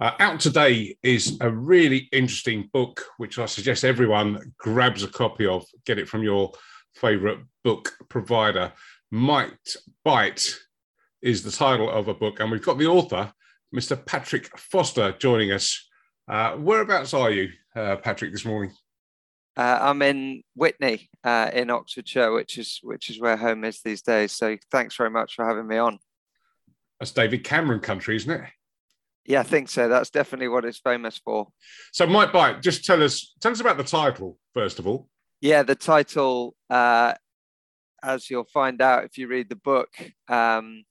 Uh, out today is a really interesting book, which I suggest everyone grabs a copy of. Get it from your favourite book provider. Might Bite is the title of a book, and we've got the author, Mr. Patrick Foster, joining us. Uh, whereabouts are you, uh, Patrick, this morning? Uh, I'm in Witney uh, in Oxfordshire, which is which is where home is these days. So thanks very much for having me on. That's David Cameron country, isn't it? Yeah, I think so. That's definitely what it's famous for. So, Might Bite, just tell us tell us about the title first of all. Yeah, the title, uh, as you'll find out if you read the book, um,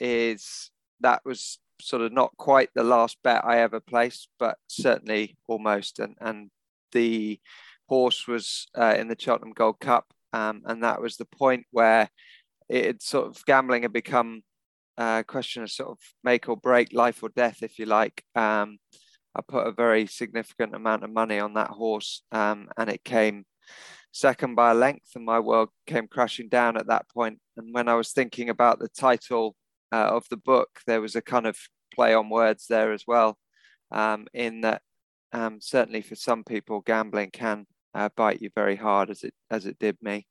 is that was sort of not quite the last bet I ever placed, but certainly almost. And and the horse was uh, in the Cheltenham Gold Cup, um, and that was the point where it sort of gambling had become uh, question of sort of make or break, life or death, if you like. Um, I put a very significant amount of money on that horse, um, and it came second by a length, and my world came crashing down at that point. And when I was thinking about the title uh, of the book, there was a kind of play on words there as well, um, in that um, certainly for some people, gambling can uh, bite you very hard, as it as it did me.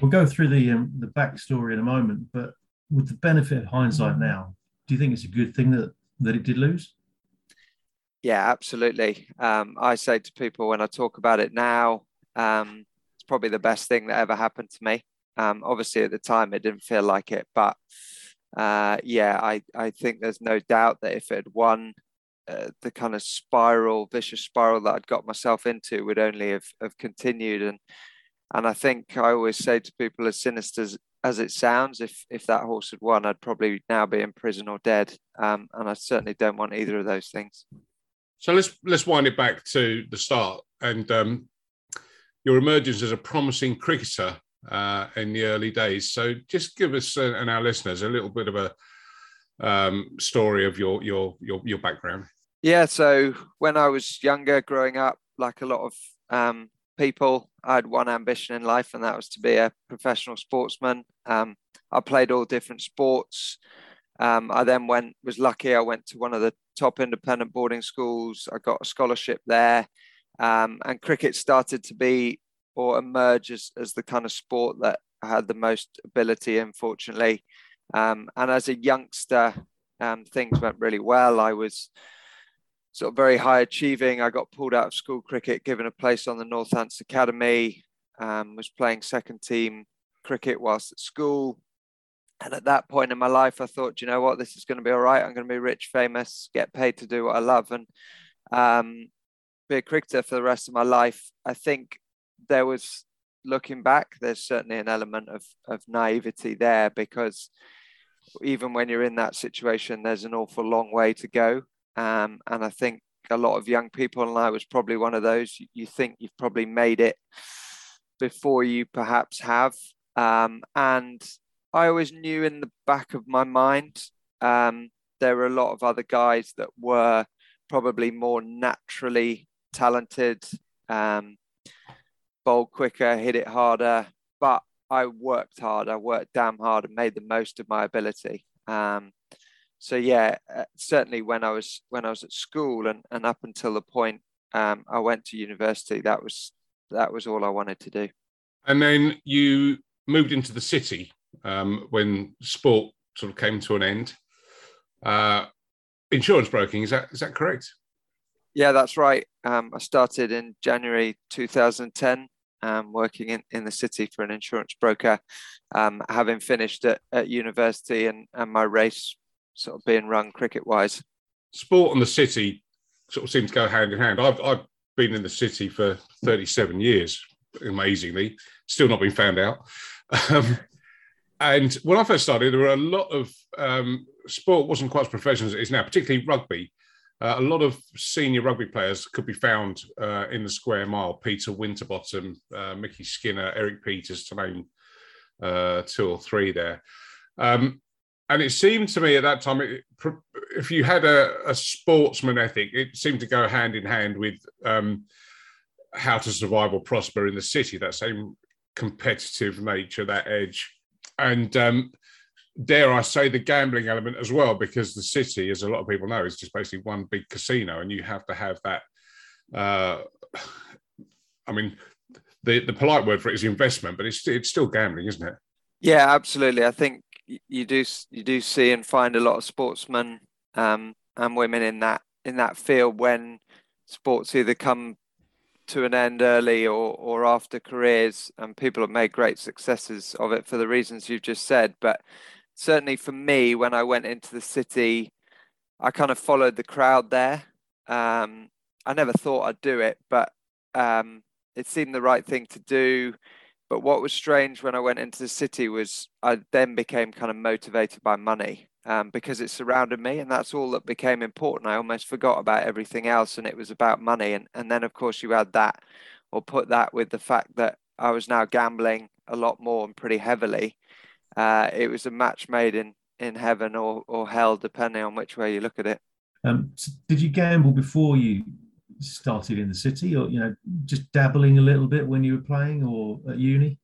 We'll go through the um, the backstory in a moment, but with the benefit of hindsight now, do you think it's a good thing that that it did lose? Yeah, absolutely. Um, I say to people when I talk about it now, um, it's probably the best thing that ever happened to me. Um, obviously, at the time, it didn't feel like it, but uh, yeah, I, I think there's no doubt that if it had won, uh, the kind of spiral, vicious spiral that I'd got myself into would only have, have continued. And and I think I always say to people, as sinister as, as it sounds, if if that horse had won, I'd probably now be in prison or dead. Um, and I certainly don't want either of those things. So let's let's wind it back to the start and um, your emergence as a promising cricketer uh, in the early days. So just give us uh, and our listeners a little bit of a um, story of your your your your background. Yeah. So when I was younger, growing up, like a lot of um, people. I had one ambition in life, and that was to be a professional sportsman. Um, I played all different sports. Um, I then went, was lucky, I went to one of the top independent boarding schools. I got a scholarship there. Um, and cricket started to be or emerge as, as the kind of sport that I had the most ability in, fortunately. Um, and as a youngster, um, things went really well. I was sort of very high achieving. I got pulled out of school cricket, given a place on the Northants Academy, um, was playing second team cricket whilst at school. And at that point in my life, I thought, you know what, this is going to be all right. I'm going to be rich, famous, get paid to do what I love, and um, be a cricketer for the rest of my life. I think there was, looking back, there's certainly an element of, of naivety there because even when you're in that situation, there's an awful long way to go. Um, and I think a lot of young people, and I was probably one of those, you think you've probably made it before you perhaps have. Um, and I always knew in the back of my mind um, there were a lot of other guys that were probably more naturally talented, um, bowl quicker, hit it harder. But I worked hard, I worked damn hard and made the most of my ability. Um, so yeah, uh, certainly when I was when I was at school and, and up until the point um, I went to university, that was that was all I wanted to do. And then you moved into the city um, when sport sort of came to an end. Uh, insurance broking is that is that correct? Yeah, that's right. Um, I started in January 2010, um, working in, in the city for an insurance broker, um, having finished at, at university and, and my race sort of being run cricket wise. Sport and the city sort of seem to go hand in hand. I've, I've been in the city for 37 years, amazingly, still not been found out. Um, and when I first started, there were a lot of um, sport wasn't quite as professional as it is now, particularly rugby. Uh, a lot of senior rugby players could be found uh, in the square mile. Peter Winterbottom, uh, Mickey Skinner, Eric Peters, to name uh, two or three there. Um, and it seemed to me at that time, it, if you had a, a, sportsman ethic, it seemed to go hand in hand with um, how to survive or prosper in the city. That same competitive nature, that edge, and um, dare I say, the gambling element as well, because the city, as a lot of people know, is just basically one big casino, and you have to have that. Uh, I mean, the, the polite word for it is investment, but it's it's still gambling, isn't it? Yeah, absolutely. I think you do you do see and find a lot of sportsmen um, and women in that in that field when sports either come to an end early or or after careers, and people have made great successes of it for the reasons you've just said. But certainly for me, when I went into the city, I kind of followed the crowd there. Um, I never thought I'd do it, but um, it seemed the right thing to do. But what was strange when I went into the city was I then became kind of motivated by money um, because it surrounded me, and that's all that became important. I almost forgot about everything else, and it was about money. And and then of course you add that, or put that with the fact that I was now gambling a lot more and pretty heavily. Uh, it was a match made in in heaven or or hell, depending on which way you look at it. Um, so did you gamble before you started in the city, or you know, just dabbling a little bit when you were playing or at uni?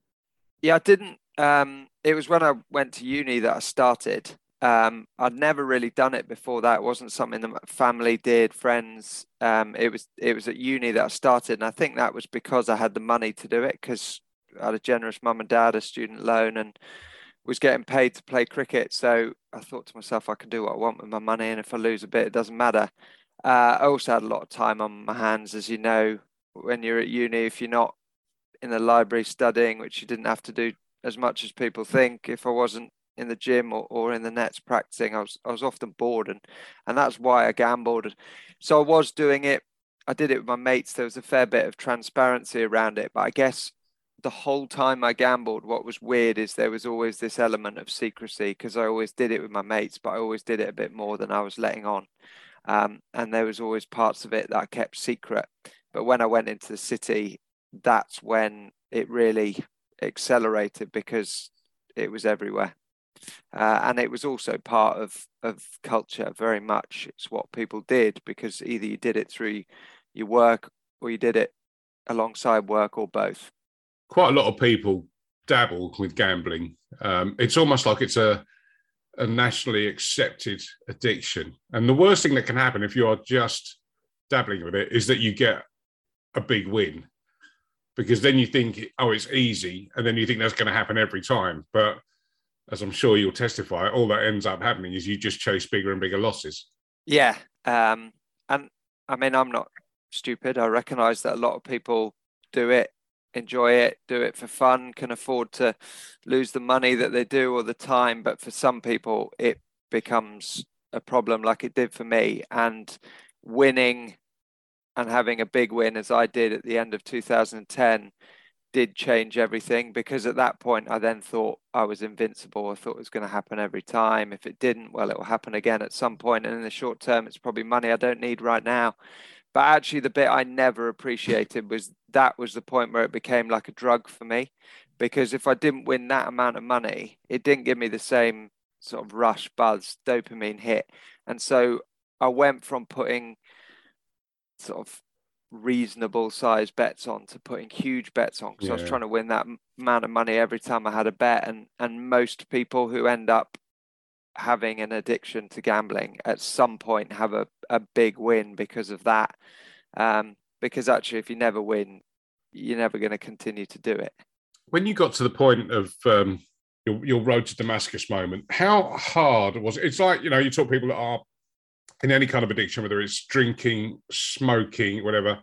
Yeah, I didn't. Um, it was when I went to uni that I started. Um, I'd never really done it before that. It wasn't something that my family did, friends. Um, it was it was at uni that I started, and I think that was because I had the money to do it because I had a generous mum and dad, a student loan, and was getting paid to play cricket. So I thought to myself, I can do what I want with my money, and if I lose a bit, it doesn't matter. Uh, I also had a lot of time on my hands, as you know, when you're at uni. If you're not in the library studying, which you didn't have to do as much as people think, if I wasn't in the gym or, or in the nets practicing, I was I was often bored, and and that's why I gambled. So I was doing it. I did it with my mates. There was a fair bit of transparency around it, but I guess the whole time I gambled, what was weird is there was always this element of secrecy because I always did it with my mates, but I always did it a bit more than I was letting on. Um, and there was always parts of it that I kept secret. But when I went into the city, that's when it really accelerated because it was everywhere. Uh, and it was also part of, of culture very much. It's what people did because either you did it through your work or you did it alongside work or both. Quite a lot of people dabble with gambling. Um, it's almost like it's a a nationally accepted addiction. And the worst thing that can happen if you are just dabbling with it is that you get a big win because then you think, oh, it's easy. And then you think that's going to happen every time. But as I'm sure you'll testify, all that ends up happening is you just chase bigger and bigger losses. Yeah. Um, and I mean, I'm not stupid. I recognize that a lot of people do it enjoy it, do it for fun, can afford to lose the money that they do or the time. But for some people, it becomes a problem like it did for me. And winning and having a big win, as I did at the end of 2010, did change everything because at that point I then thought I was invincible. I thought it was going to happen every time. If it didn't, well, it will happen again at some point. And in the short term, it's probably money I don't need right now. But actually, the bit I never appreciated was that was the point where it became like a drug for me. Because if I didn't win that amount of money, it didn't give me the same sort of rush, buzz, dopamine hit. And so I went from putting sort of reasonable size bets on to putting huge bets on because yeah. I was trying to win that amount of money every time I had a bet. And and most people who end up having an addiction to gambling at some point have a, a big win because of that. Um, because actually, if you never win, you're never going to continue to do it. When you got to the point of um, your, your road to Damascus moment, how hard was it? It's like, you know, you talk people that are in any kind of addiction, whether it's drinking, smoking, whatever.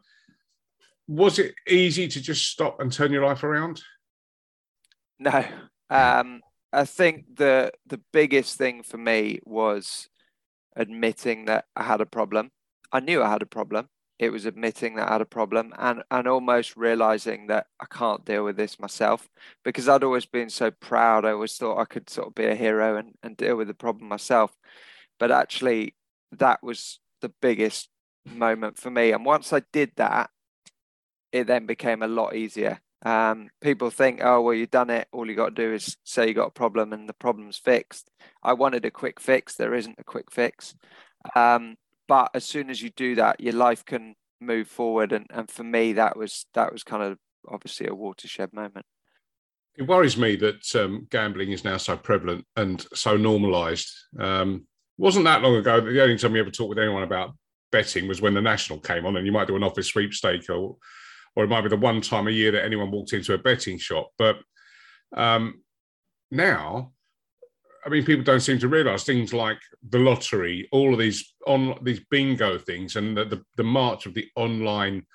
Was it easy to just stop and turn your life around? No. Um, I think the the biggest thing for me was admitting that I had a problem. I knew I had a problem. It was admitting that I had a problem and and almost realizing that I can't deal with this myself because I'd always been so proud. I always thought I could sort of be a hero and, and deal with the problem myself. But actually that was the biggest moment for me. And once I did that, it then became a lot easier um, people think, oh, well, you've done it. All you got to do is say you got a problem and the problem's fixed. I wanted a quick fix. There isn't a quick fix. Um, but as soon as you do that, your life can move forward. And, and for me, that was that was kind of obviously a watershed moment. It worries me that um, gambling is now so prevalent and so normalised. Um, wasn't that long ago that the only time we ever talked with anyone about betting was when the national came on, and you might do an office sweepstake, or or it might be the one time a year that anyone walked into a betting shop. But um, now, I mean, people don't seem to realise things like the lottery, all of these on these bingo things, and the the, the march of the online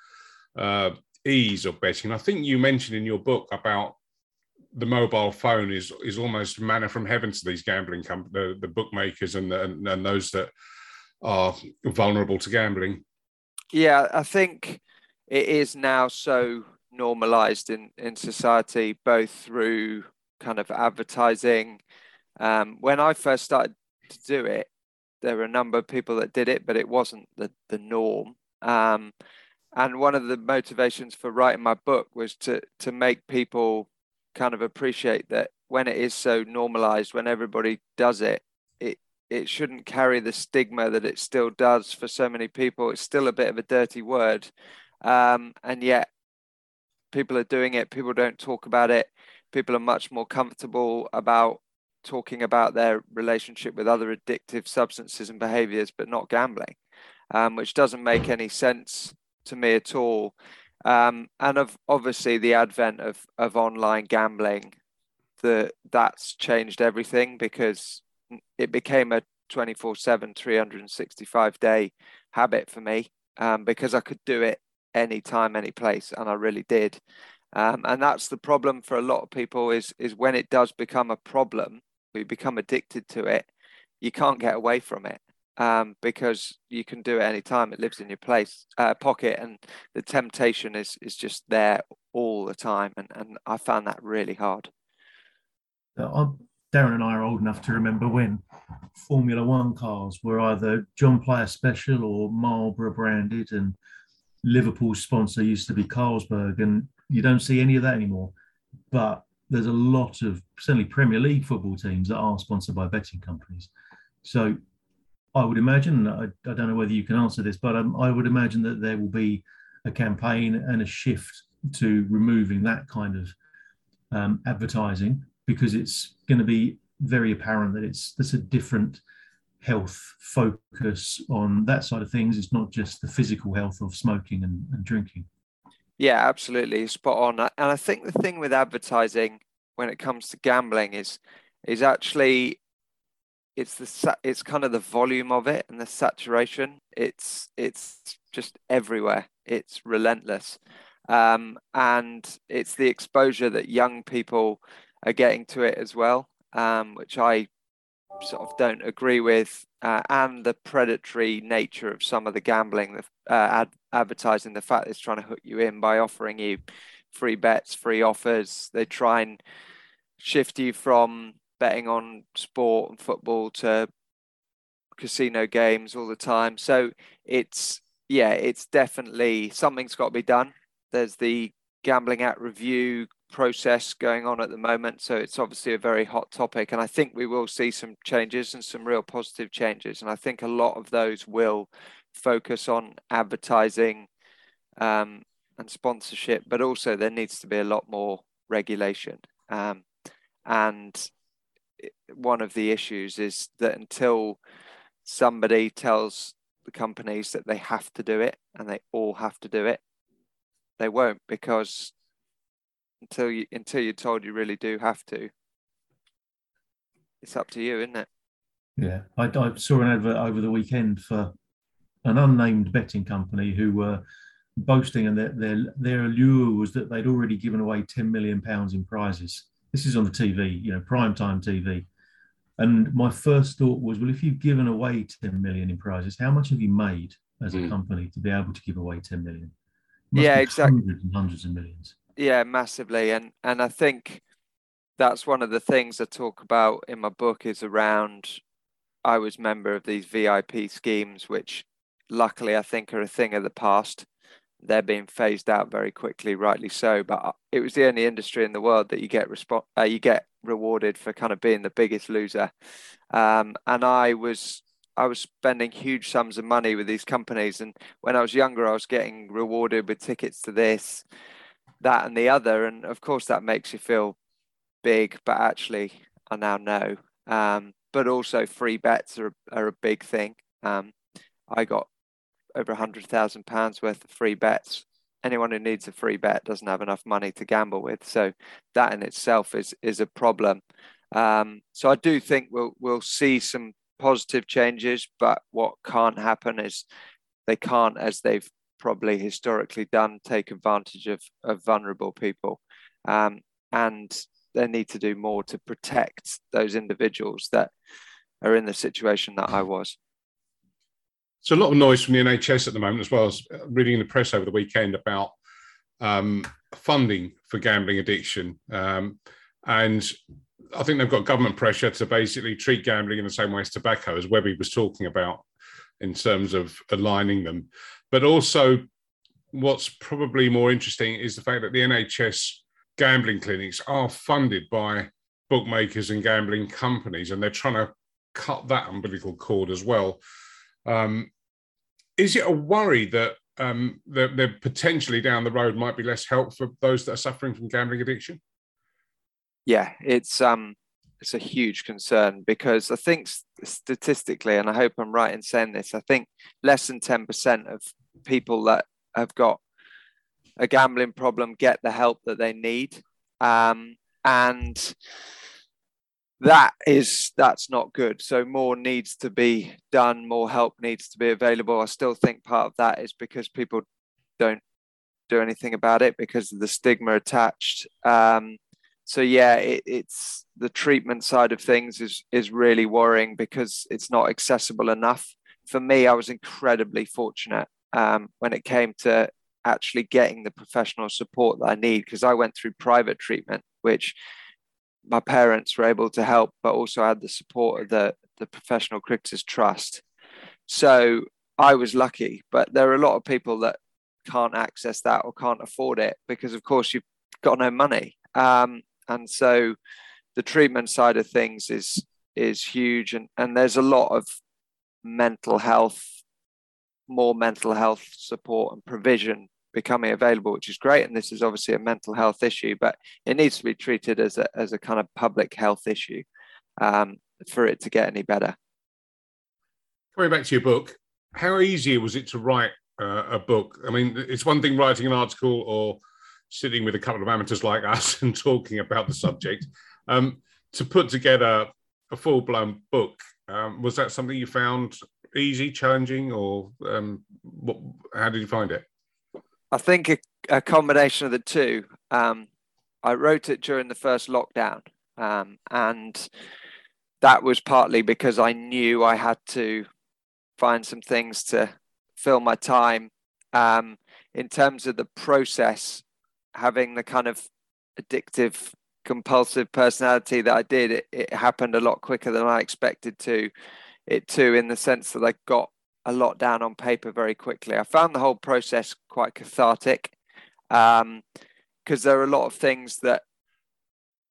uh, ease of betting. I think you mentioned in your book about the mobile phone is is almost manna from heaven to these gambling companies, the, the bookmakers and, the, and, and those that are vulnerable to gambling. Yeah, I think it is now so normalized in in society, both through kind of advertising. Um, when I first started to do it, there were a number of people that did it, but it wasn't the the norm. Um, and one of the motivations for writing my book was to to make people kind of appreciate that when it is so normalized, when everybody does it, it it shouldn't carry the stigma that it still does for so many people. It's still a bit of a dirty word, um, and yet people are doing it. People don't talk about it. People are much more comfortable about talking about their relationship with other addictive substances and behaviors, but not gambling, um, which doesn't make any sense to me at all. Um, and of obviously the advent of of online gambling, the that's changed everything because it became a 24 7 365 day habit for me um, because i could do it anytime any place and i really did um, and that's the problem for a lot of people is is when it does become a problem we become addicted to it you can't get away from it um, because you can do it anytime. It lives in your place uh, pocket, and the temptation is is just there all the time. And and I found that really hard. Uh, Darren and I are old enough to remember when Formula One cars were either John Player Special or Marlboro branded, and Liverpool's sponsor used to be Carlsberg, and you don't see any of that anymore. But there's a lot of certainly Premier League football teams that are sponsored by betting companies. So I would imagine, I, I don't know whether you can answer this, but um, I would imagine that there will be a campaign and a shift to removing that kind of um, advertising because it's going to be very apparent that it's there's a different health focus on that side of things. It's not just the physical health of smoking and, and drinking. Yeah, absolutely, spot on. And I think the thing with advertising when it comes to gambling is is actually it's the it's kind of the volume of it and the saturation. It's it's just everywhere. It's relentless, um, and it's the exposure that young people are getting to it as well, um, which I sort of don't agree with, uh, and the predatory nature of some of the gambling, the uh, ad- advertising, the fact it's trying to hook you in by offering you free bets, free offers. They try and shift you from betting on sport and football to casino games all the time. So it's yeah, it's definitely something's got to be done. There's the gambling act review process going on at the moment, so it's obviously a very hot topic, and I think we will see some changes and some real positive changes. And I think a lot of those will focus on advertising um, and sponsorship, but also there needs to be a lot more regulation. Um, and one of the issues is that until somebody tells the companies that they have to do it and they all have to do it, they won't because until you until you're told you really do have to, it's up to you, isn't it? Yeah, I, I saw an advert over the weekend for an unnamed betting company who were boasting, and their their their allure was that they'd already given away ten million pounds in prizes this is on the TV, you know, prime time TV. And my first thought was, well, if you've given away 10 million in prizes, how much have you made as a mm. company to be able to give away 10 million? Yeah, exactly. Hundreds and hundreds of millions. Yeah, massively. And and I think that's one of the things I talk about in my book is around I was member of these VIP schemes, which luckily I think are a thing of the past they're being phased out very quickly, rightly so. But it was the only industry in the world that you get respo- uh, you get rewarded for kind of being the biggest loser. Um, and I was I was spending huge sums of money with these companies, and when I was younger, I was getting rewarded with tickets to this, that, and the other. And of course, that makes you feel big, but actually I now know. Um, but also free bets are, are a big thing. Um, I got over a hundred thousand pounds worth of free bets. Anyone who needs a free bet doesn't have enough money to gamble with, so that in itself is is a problem. Um, so I do think we'll we'll see some positive changes, but what can't happen is they can't, as they've probably historically done, take advantage of of vulnerable people, um, and they need to do more to protect those individuals that are in the situation that I was. So a lot of noise from the NHS at the moment, as well as reading in the press over the weekend about um, funding for gambling addiction. Um, and I think they've got government pressure to basically treat gambling in the same way as tobacco, as Webby was talking about, in terms of aligning them. But also, what's probably more interesting is the fact that the NHS gambling clinics are funded by bookmakers and gambling companies, and they're trying to cut that umbilical cord as well. Um, is it a worry that um, that, that potentially down the road might be less help for those that are suffering from gambling addiction? Yeah, it's um, it's a huge concern because I think statistically, and I hope I'm right in saying this, I think less than ten percent of people that have got a gambling problem get the help that they need, um, and that is that's not good. So more needs to be done more help needs to be available. I still think part of that is because people don't do anything about it because of the stigma attached. Um, so yeah it, it's the treatment side of things is is really worrying because it's not accessible enough. For me i was incredibly fortunate um, when it came to actually getting the professional support that i need because i went through private treatment which my parents were able to help, but also had the support of the, the Professional Cricketers Trust. So I was lucky, but there are a lot of people that can't access that or can't afford it because, of course, you've got no money. Um, and so the treatment side of things is is huge, and and there's a lot of mental health, more mental health support and provision becoming available, which is great. And this is obviously a mental health issue, but it needs to be treated as a, as a kind of public health issue um, for it to get any better. Coming back to your book, how easy was it to write uh, a book? I mean, it's one thing writing an article or sitting with a couple of amateurs like us and talking about the subject. Um, to put together a full blown book, um, was that something you found easy, challenging, or um, what, how did you find it? I think a, a combination of the two. Um, I wrote it during the first lockdown, um, and that was partly because I knew I had to find some things to fill my time. Um, in terms of the process, having the kind of addictive, compulsive personality that I did, it, it happened a lot quicker than I expected to. It too, in the sense that I got a lot down on paper very quickly. I found the whole process quite cathartic because um, there are a lot of things that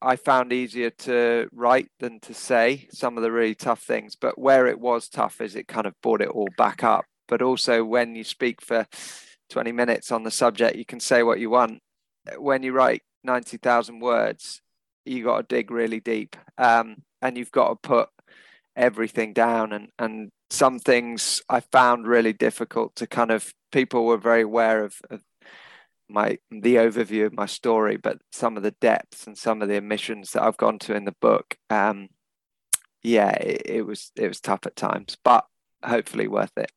I found easier to write than to say, some of the really tough things. But where it was tough is it kind of brought it all back up. But also, when you speak for 20 minutes on the subject, you can say what you want. When you write 90,000 words, you got to dig really deep um, and you've got to put everything down and and some things I found really difficult to kind of people were very aware of, of my the overview of my story, but some of the depths and some of the omissions that I've gone to in the book, um, yeah, it, it was it was tough at times, but hopefully worth it.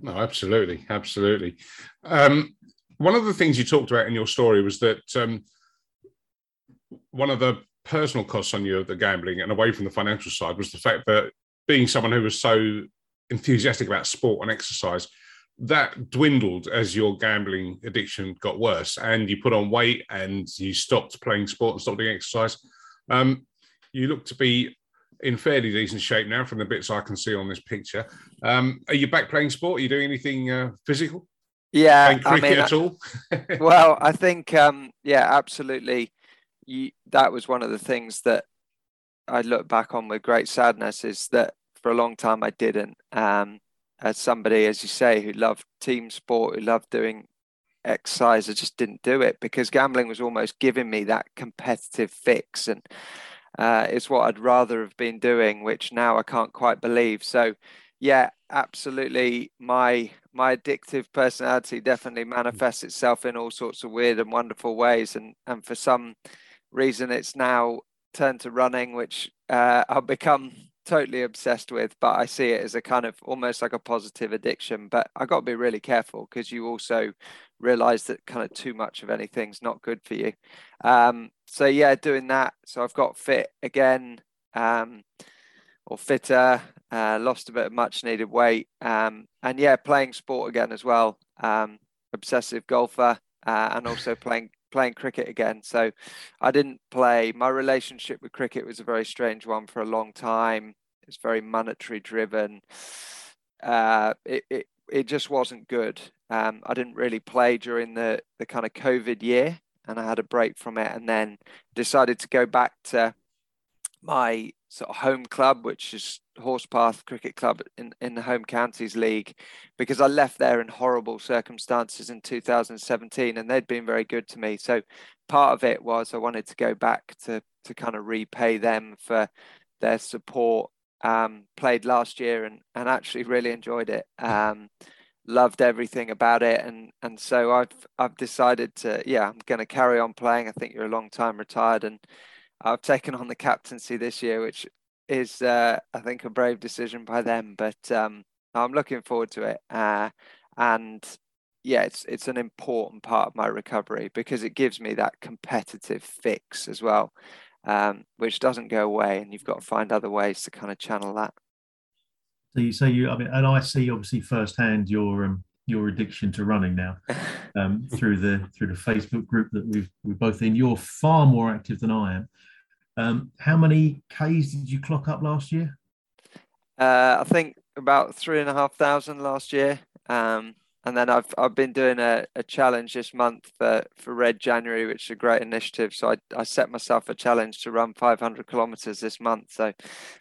No, absolutely, absolutely. Um, one of the things you talked about in your story was that um, one of the personal costs on you of the gambling and away from the financial side was the fact that being someone who was so enthusiastic about sport and exercise, that dwindled as your gambling addiction got worse and you put on weight and you stopped playing sport and stopped doing exercise. Um, you look to be in fairly decent shape now from the bits I can see on this picture. Um, are you back playing sport? Are you doing anything uh, physical? Yeah, playing cricket I mean, at all? well, I think um, yeah, absolutely. You, that was one of the things that I look back on with great sadness is that for a long time I didn't. Um, as somebody, as you say, who loved team sport, who loved doing exercise, I just didn't do it because gambling was almost giving me that competitive fix, and uh, it's what I'd rather have been doing, which now I can't quite believe. So, yeah, absolutely. My my addictive personality definitely manifests itself in all sorts of weird and wonderful ways, and and for some reason, it's now turned to running, which uh, I've become totally obsessed with, but I see it as a kind of almost like a positive addiction. But I got to be really careful because you also realize that kind of too much of anything's not good for you. Um, so yeah, doing that. So I've got fit again, um, or fitter. Uh, lost a bit of much needed weight, um, and yeah, playing sport again as well. Um, obsessive golfer, uh, and also playing playing cricket again. So I didn't play. My relationship with cricket was a very strange one for a long time. It's very monetary driven. Uh, it, it it just wasn't good. Um, I didn't really play during the the kind of COVID year, and I had a break from it, and then decided to go back to my sort of home club, which is Horspath Cricket Club in, in the Home Counties League, because I left there in horrible circumstances in 2017 and they'd been very good to me. So part of it was I wanted to go back to, to kind of repay them for their support. Um, played last year and, and actually really enjoyed it. Um, loved everything about it and and so I've I've decided to yeah I'm going to carry on playing I think you're a long time retired and I've taken on the captaincy this year, which is, uh, I think, a brave decision by them. But um, I'm looking forward to it. Uh, and yeah, it's it's an important part of my recovery because it gives me that competitive fix as well, um, which doesn't go away, and you've got to find other ways to kind of channel that. So you say you, I mean, and I see obviously firsthand your um, your addiction to running now um, through the through the Facebook group that we've we're both in. You're far more active than I am. Um, how many Ks did you clock up last year? Uh, I think about three and a half thousand last year. Um, and then I've I've been doing a, a challenge this month for, for Red January, which is a great initiative. So I, I set myself a challenge to run 500 kilometers this month. So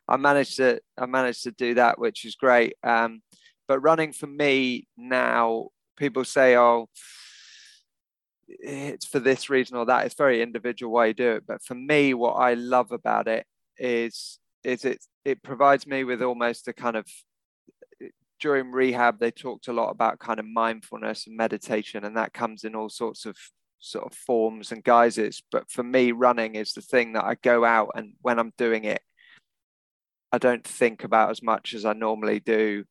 I managed to I managed to do that, which is great. Um, but running for me now, people say, "Oh, it's for this reason or that. It's very individual why you do it. But for me, what I love about it is is it it provides me with almost a kind of during rehab they talked a lot about kind of mindfulness and meditation and that comes in all sorts of sort of forms and guises but for me running is the thing that I go out and when I'm doing it I don't think about as much as I normally do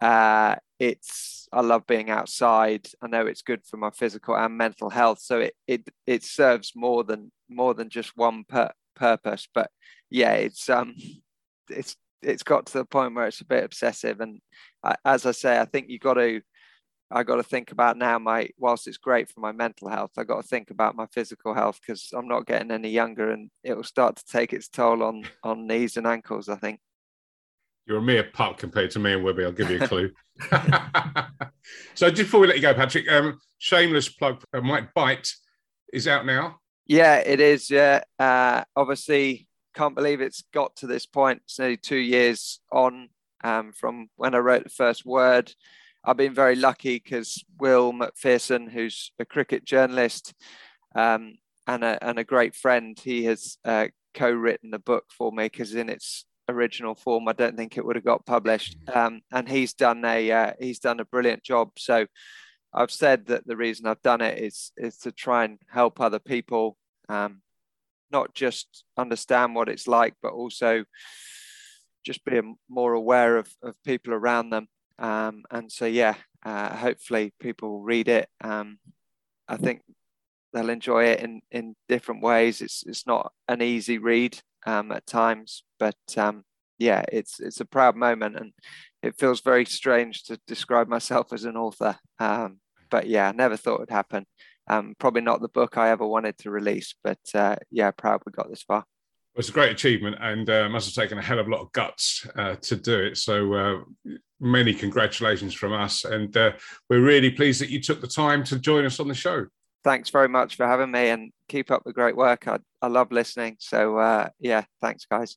uh, it's I love being outside. I know it's good for my physical and mental health. So it it it serves more than more than just one per, purpose. But yeah, it's um it's it's got to the point where it's a bit obsessive. And I, as I say, I think you got to I got to think about now my whilst it's great for my mental health, I got to think about my physical health because I'm not getting any younger and it will start to take its toll on on knees and ankles. I think. You're a mere pup compared to me and Webby. I'll give you a clue. so just before we let you go, Patrick, um, shameless plug. Uh, Might Bite is out now. Yeah, it is. Yeah, uh, obviously, can't believe it's got to this point. It's nearly two years on um, from when I wrote the first word. I've been very lucky because Will Macpherson, who's a cricket journalist um, and, a, and a great friend, he has uh, co-written the book for me because in its original form, I don't think it would have got published. Mm. Um, and he's done a uh, he's done a brilliant job. So I've said that the reason I've done it is is to try and help other people, um, not just understand what it's like, but also just be more aware of, of people around them. Um, and so yeah, uh, hopefully people will read it. Um, I think they'll enjoy it in in different ways. It's it's not an easy read um, at times, but um, yeah, it's it's a proud moment, and it feels very strange to describe myself as an author. Um, but yeah, I never thought it'd happen. Um, probably not the book I ever wanted to release, but uh, yeah, proud we got this far. Well, it's a great achievement and uh, must have taken a hell of a lot of guts uh, to do it. So, uh, many congratulations from us. And uh, we're really pleased that you took the time to join us on the show thanks very much for having me and keep up the great work. I, I love listening. So, uh, yeah, thanks, guys.